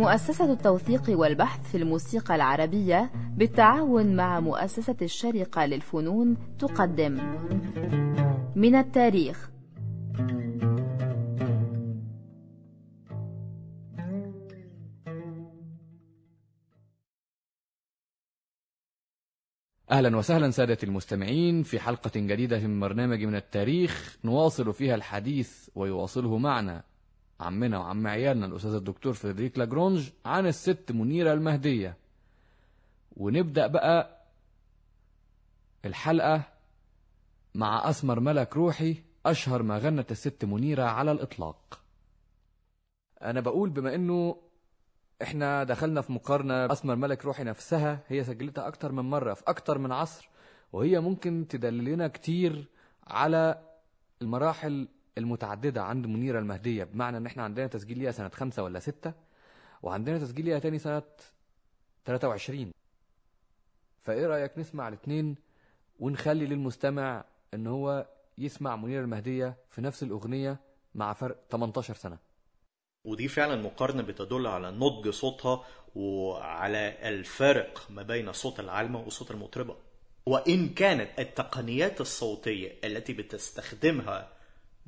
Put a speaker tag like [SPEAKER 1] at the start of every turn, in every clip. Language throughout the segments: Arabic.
[SPEAKER 1] مؤسسة التوثيق والبحث في الموسيقى العربية بالتعاون مع مؤسسة الشرقة للفنون تقدم. من التاريخ.
[SPEAKER 2] أهلا وسهلا سادة المستمعين في حلقة جديدة من برنامج من التاريخ نواصل فيها الحديث ويواصله معنا عمنا وعم عيالنا الأستاذ الدكتور فريدريك لاجرونج عن الست منيرة المهدية. ونبدأ بقى الحلقة مع أسمر ملك روحي أشهر ما غنت الست منيرة على الإطلاق. أنا بقول بما إنه إحنا دخلنا في مقارنة أسمر ملك روحي نفسها هي سجلتها أكتر من مرة في أكتر من عصر وهي ممكن تدللنا كتير على المراحل المتعددة عند منيرة المهدية بمعنى إن إحنا عندنا تسجيل ليها سنة خمسة ولا ستة وعندنا تسجيل ليها تاني سنة 23 فإيه رأيك نسمع الاثنين ونخلي للمستمع إن هو يسمع منيرة المهدية في نفس الأغنية مع فرق 18 سنة؟
[SPEAKER 3] ودي فعلا مقارنة بتدل على نضج صوتها وعلى الفارق ما بين صوت العالمة وصوت المطربة. وإن كانت التقنيات الصوتية التي بتستخدمها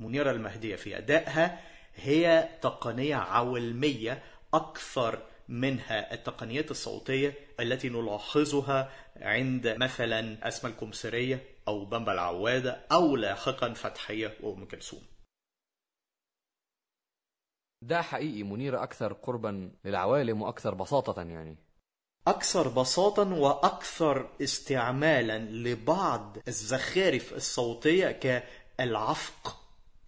[SPEAKER 3] منيرة المهدية في أدائها هي تقنية عولمية أكثر منها التقنيات الصوتية التي نلاحظها عند مثلا أسماء الكمثرية أو بمبا العوادة أو لاحقا فتحية وأم كلثوم.
[SPEAKER 2] ده حقيقي منيرة أكثر قربا للعوالم وأكثر بساطة يعني.
[SPEAKER 3] أكثر بساطة وأكثر استعمالا لبعض الزخارف الصوتية كالعفق.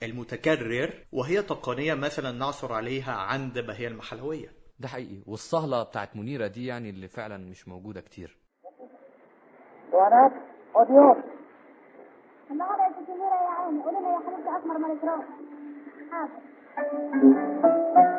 [SPEAKER 3] المتكرر وهي تقنية مثلا نعثر عليها عند بهية المحلوية.
[SPEAKER 2] ده حقيقي. والصهلة بتاعت منيرة دي يعني اللي فعلا مش موجودة كتير.
[SPEAKER 4] أوديو.
[SPEAKER 5] النهارده يا ست منيرة يا عيني. قولي لي يا حبيبتي ملك حاضر.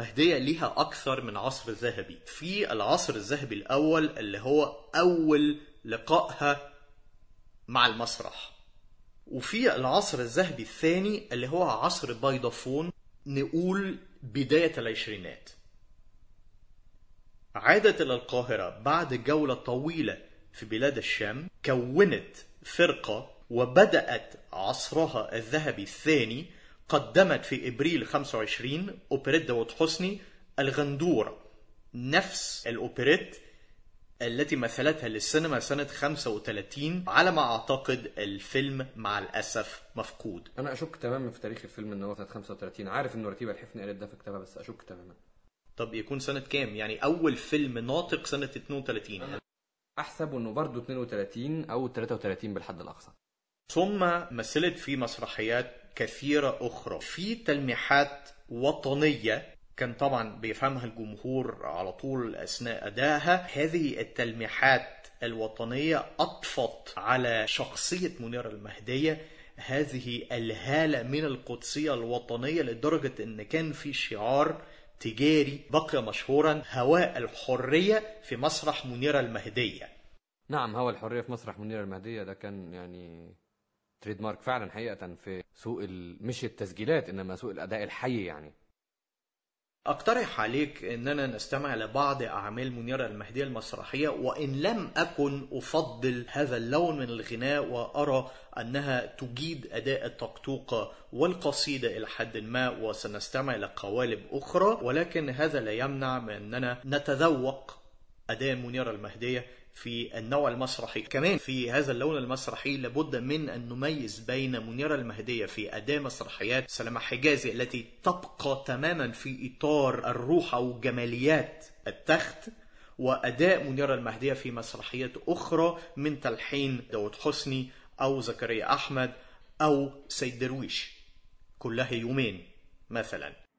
[SPEAKER 3] المهدية ليها أكثر من عصر ذهبي. في العصر الذهبي الأول اللي هو أول لقائها مع المسرح. وفي العصر الذهبي الثاني اللي هو عصر بيضافون نقول بداية العشرينات. عادت إلى القاهرة بعد جولة طويلة في بلاد الشام كونت فرقة وبدأت عصرها الذهبي الثاني قدمت في إبريل 25 أوبريت داود حسني الغندورة نفس الأوبريت التي مثلتها للسينما سنة 35 على ما أعتقد الفيلم مع الأسف مفقود.
[SPEAKER 2] أنا أشك تماما في تاريخ الفيلم إن هو سنة 35 عارف إنه رتيبه الحفني قالت ده في كتابها بس أشك تماما.
[SPEAKER 3] طب يكون سنة كام؟ يعني أول فيلم ناطق سنة 32
[SPEAKER 2] أحسب إنه برضه 32 أو 33 بالحد الأقصى.
[SPEAKER 3] ثم مثلت في مسرحيات كثيرة أخرى. في تلميحات وطنية كان طبعا بيفهمها الجمهور على طول أثناء أدائها. هذه التلميحات الوطنية أطفت على شخصية منيرة المهدية هذه الهالة من القدسية الوطنية لدرجة أن كان في شعار تجاري بقي مشهورا هواء الحرية في مسرح منيرة المهدية.
[SPEAKER 2] نعم هو الحرية في مسرح منير المهدية ده كان يعني تريد مارك فعلا حقيقه في سوق. مش التسجيلات إنما سوق الأداء الحي يعني
[SPEAKER 3] أقترح عليك أننا نستمع لبعض أعمال منيرة المهدية المسرحية وإن لم أكن أفضل هذا اللون من الغناء وأرى أنها تجيد أداء الطقطوقة والقصيدة إلى حد ما وسنستمع لقوالب أخرى ولكن هذا لا يمنع من أننا نتذوق أداء منيرة المهدية في النوع المسرحي. كمان في هذا اللون المسرحي لابد من أن نميز بين منيرة المهدية في أداء مسرحيات سلمى حجازي التي تبقى تماما في إطار الروح أو جماليات التخت وأداء منيرة المهدية في مسرحيات أخرى من تلحين داود حسني أو زكريا أحمد أو سيد درويش. كلها يومين مثلا.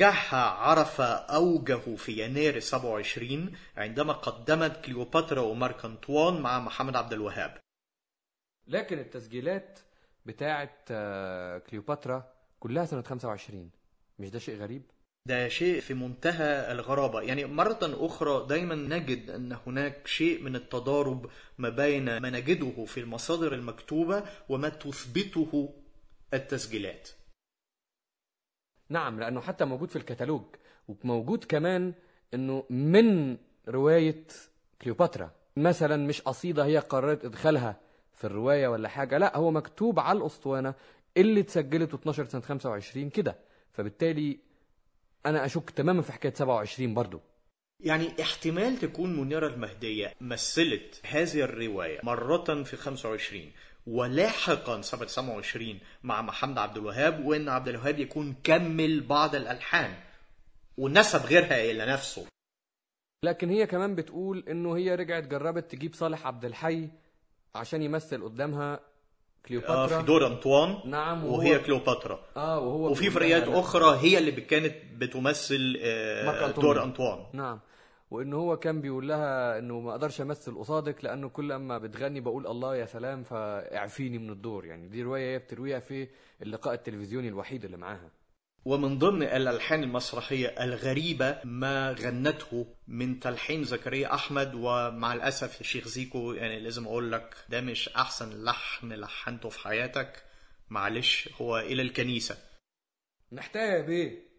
[SPEAKER 3] نجاحها عرف أوجه في يناير 27 عندما قدمت كليوباترا ومارك أنطوان مع محمد عبد الوهاب.
[SPEAKER 2] لكن التسجيلات بتاعة آه، كليوباترا كلها سنة 25 مش ده شيء غريب؟
[SPEAKER 3] ده شيء في منتهى الغرابة. يعني مرة أخرى دايما نجد أن هناك شيء من التضارب ما بين ما نجده في المصادر المكتوبة وما تثبته التسجيلات.
[SPEAKER 2] نعم لأنه حتى موجود في الكتالوج. وموجود كمان أنه من رواية كليوباترا. مثلا مش قصيدة هي قررت إدخالها في الرواية ولا حاجة لا هو مكتوب على الأسطوانة اللي اتسجلت 12 سنة 25 كده. فبالتالي أنا أشك تماما في حكاية 27 برضو.
[SPEAKER 3] يعني احتمال تكون منيرة المهدية مثلت هذه الرواية مرة في 25 ولاحقا سنة 27 مع محمد عبد الوهاب وإن عبد الوهاب يكون كمل بعض الألحان ونسب غيرها إلى نفسه.
[SPEAKER 2] لكن هي كمان بتقول إنه هي رجعت جربت تجيب صالح عبد الحي عشان يمثل قدامها
[SPEAKER 3] آه،
[SPEAKER 2] كليوباترا
[SPEAKER 3] في دور أنطوان
[SPEAKER 2] نعم وهو
[SPEAKER 3] وهي كليوباترا.
[SPEAKER 2] آه وهو
[SPEAKER 3] وفي فرقات
[SPEAKER 2] لا.
[SPEAKER 3] أخرى هي اللي كانت بتمثل آه،. دور أنطوان.
[SPEAKER 2] نعم. وان هو كان بيقول لها إنه ما أقدرش أمثل قصادك لأنه كل أما بتغني بقول الله يا سلام فاعفيني من الدور. يعني دي رواية هي بترويها في اللقاء التلفزيوني الوحيد اللي معاها.
[SPEAKER 3] ومن ضمن الألحان المسرحية الغريبة ما غنته من تلحين زكريا أحمد ومع الأسف يا شيخ زيكو يعني لازم أقول لك ده مش أحسن لحن لحنته في حياتك معلش هو إلى الكنيسة.
[SPEAKER 2] محتاج يا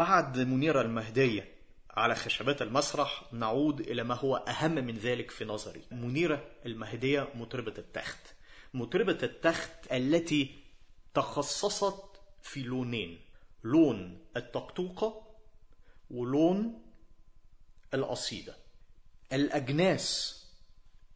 [SPEAKER 3] بعد منيرة المهدية على خشبات المسرح نعود إلى ما هو أهم من ذلك في نظري. منيرة المهدية مطربة التخت. مطربة التخت التي تخصصت في لونين. لون الطقطوقة ولون القصيدة. الأجناس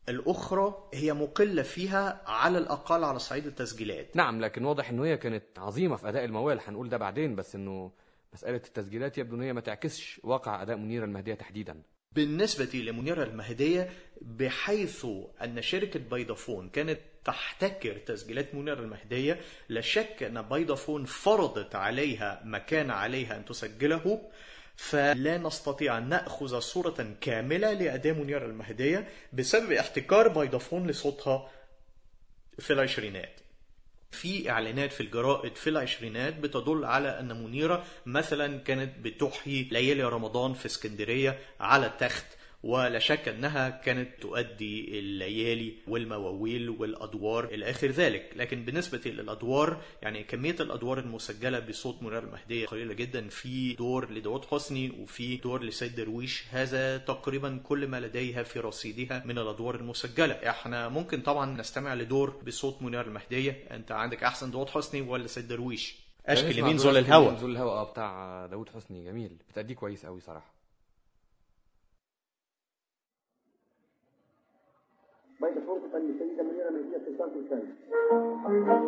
[SPEAKER 3] الأخرى هي مقلة فيها على الأقل على صعيد التسجيلات.
[SPEAKER 2] نعم لكن واضح إنه هي كانت عظيمة في أداء الموال. هنقول ده بعدين بس إنه مسألة التسجيلات يبدو ان هي ما تعكسش واقع أداء منيره المهدية تحديدا.
[SPEAKER 3] بالنسبة لمنيرة المهدية بحيث أن شركة بيضافون كانت تحتكر تسجيلات منيرة المهدية لا شك أن بيضافون فرضت عليها ما كان عليها أن تسجله فلا نستطيع أن نأخذ صورة كاملة لأداء منيرة المهدية بسبب احتكار بيضافون لصوتها في العشرينات. في إعلانات في الجرائد في العشرينات بتدل على أن منيرة مثلا كانت بتحيي ليالي رمضان في اسكندرية على التخت. ولا شك أنها كانت تؤدي الليالي والمواويل والأدوار إلى آخر ذلك. لكن بالنسبة للأدوار يعني كمية الأدوار المسجلة بصوت منيره المهديه قليلة جدا. في دور لداود حسني وفي دور لسيد درويش هذا تقريبا كل ما لديها في رصيدها من الأدوار المسجلة. إحنا ممكن طبعا نستمع لدور بصوت منيره المهديه أنت عندك أحسن داود حسني ولا سيد درويش؟ أشكي
[SPEAKER 2] نسمع
[SPEAKER 3] لمين
[SPEAKER 2] أشكي
[SPEAKER 3] الهوى؟
[SPEAKER 2] زول الهوى. آه بتاع داود حسني. جميل. بتأديه كويس قوي
[SPEAKER 6] صراحة. remember.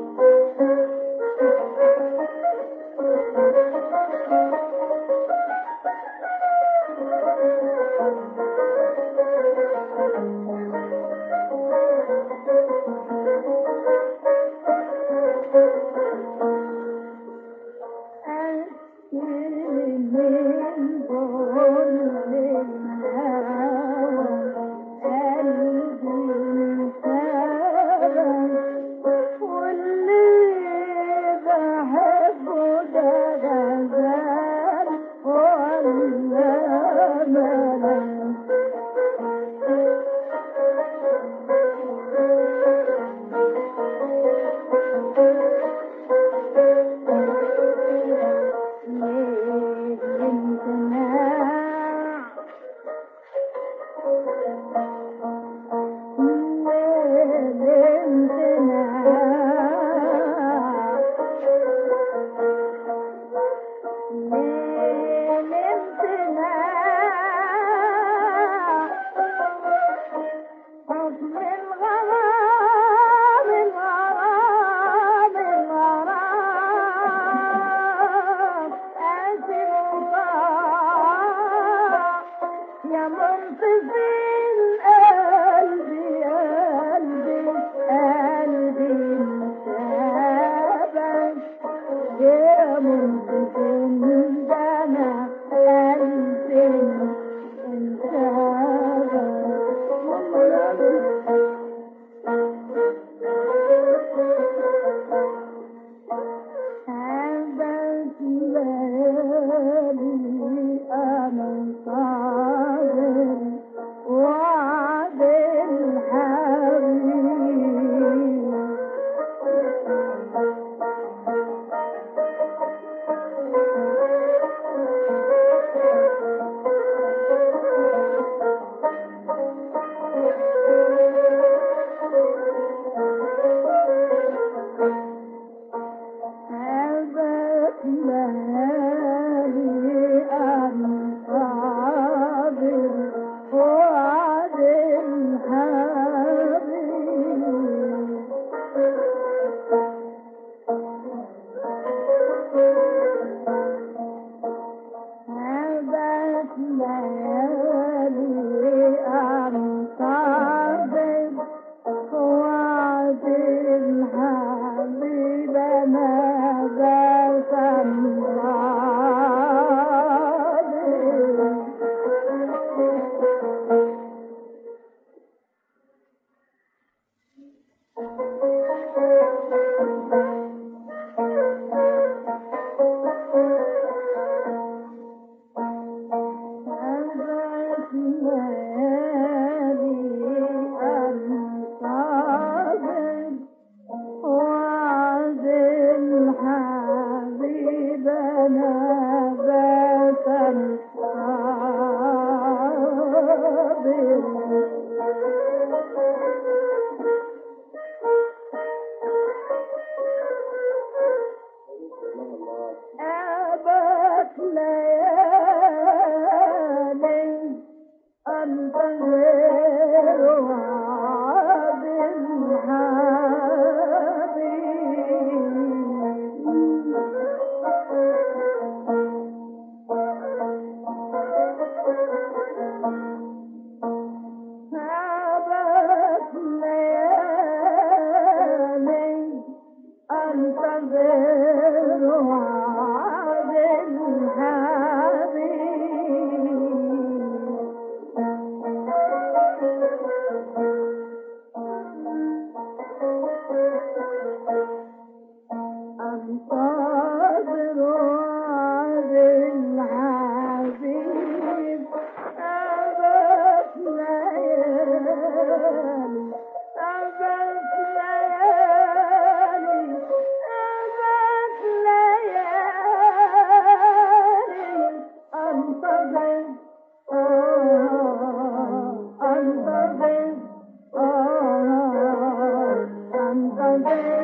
[SPEAKER 5] கொண்டே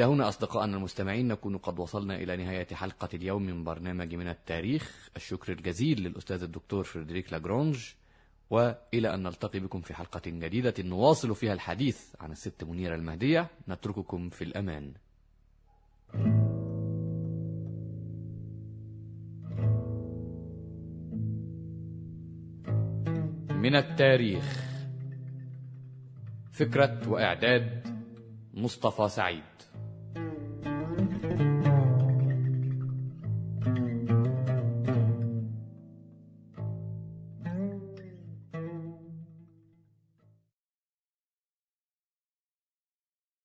[SPEAKER 2] إلى هنا أصدقائنا المستمعين نكون قد وصلنا إلى نهاية حلقة اليوم من برنامج من التاريخ. الشكر الجزيل للأستاذ الدكتور فريدريك لاجرونج وإلى أن نلتقي بكم في حلقة جديدة نواصل فيها الحديث عن الست منيرة المهدية. نترككم في الأمان. من التاريخ. فكرة وإعداد مصطفى سعيد.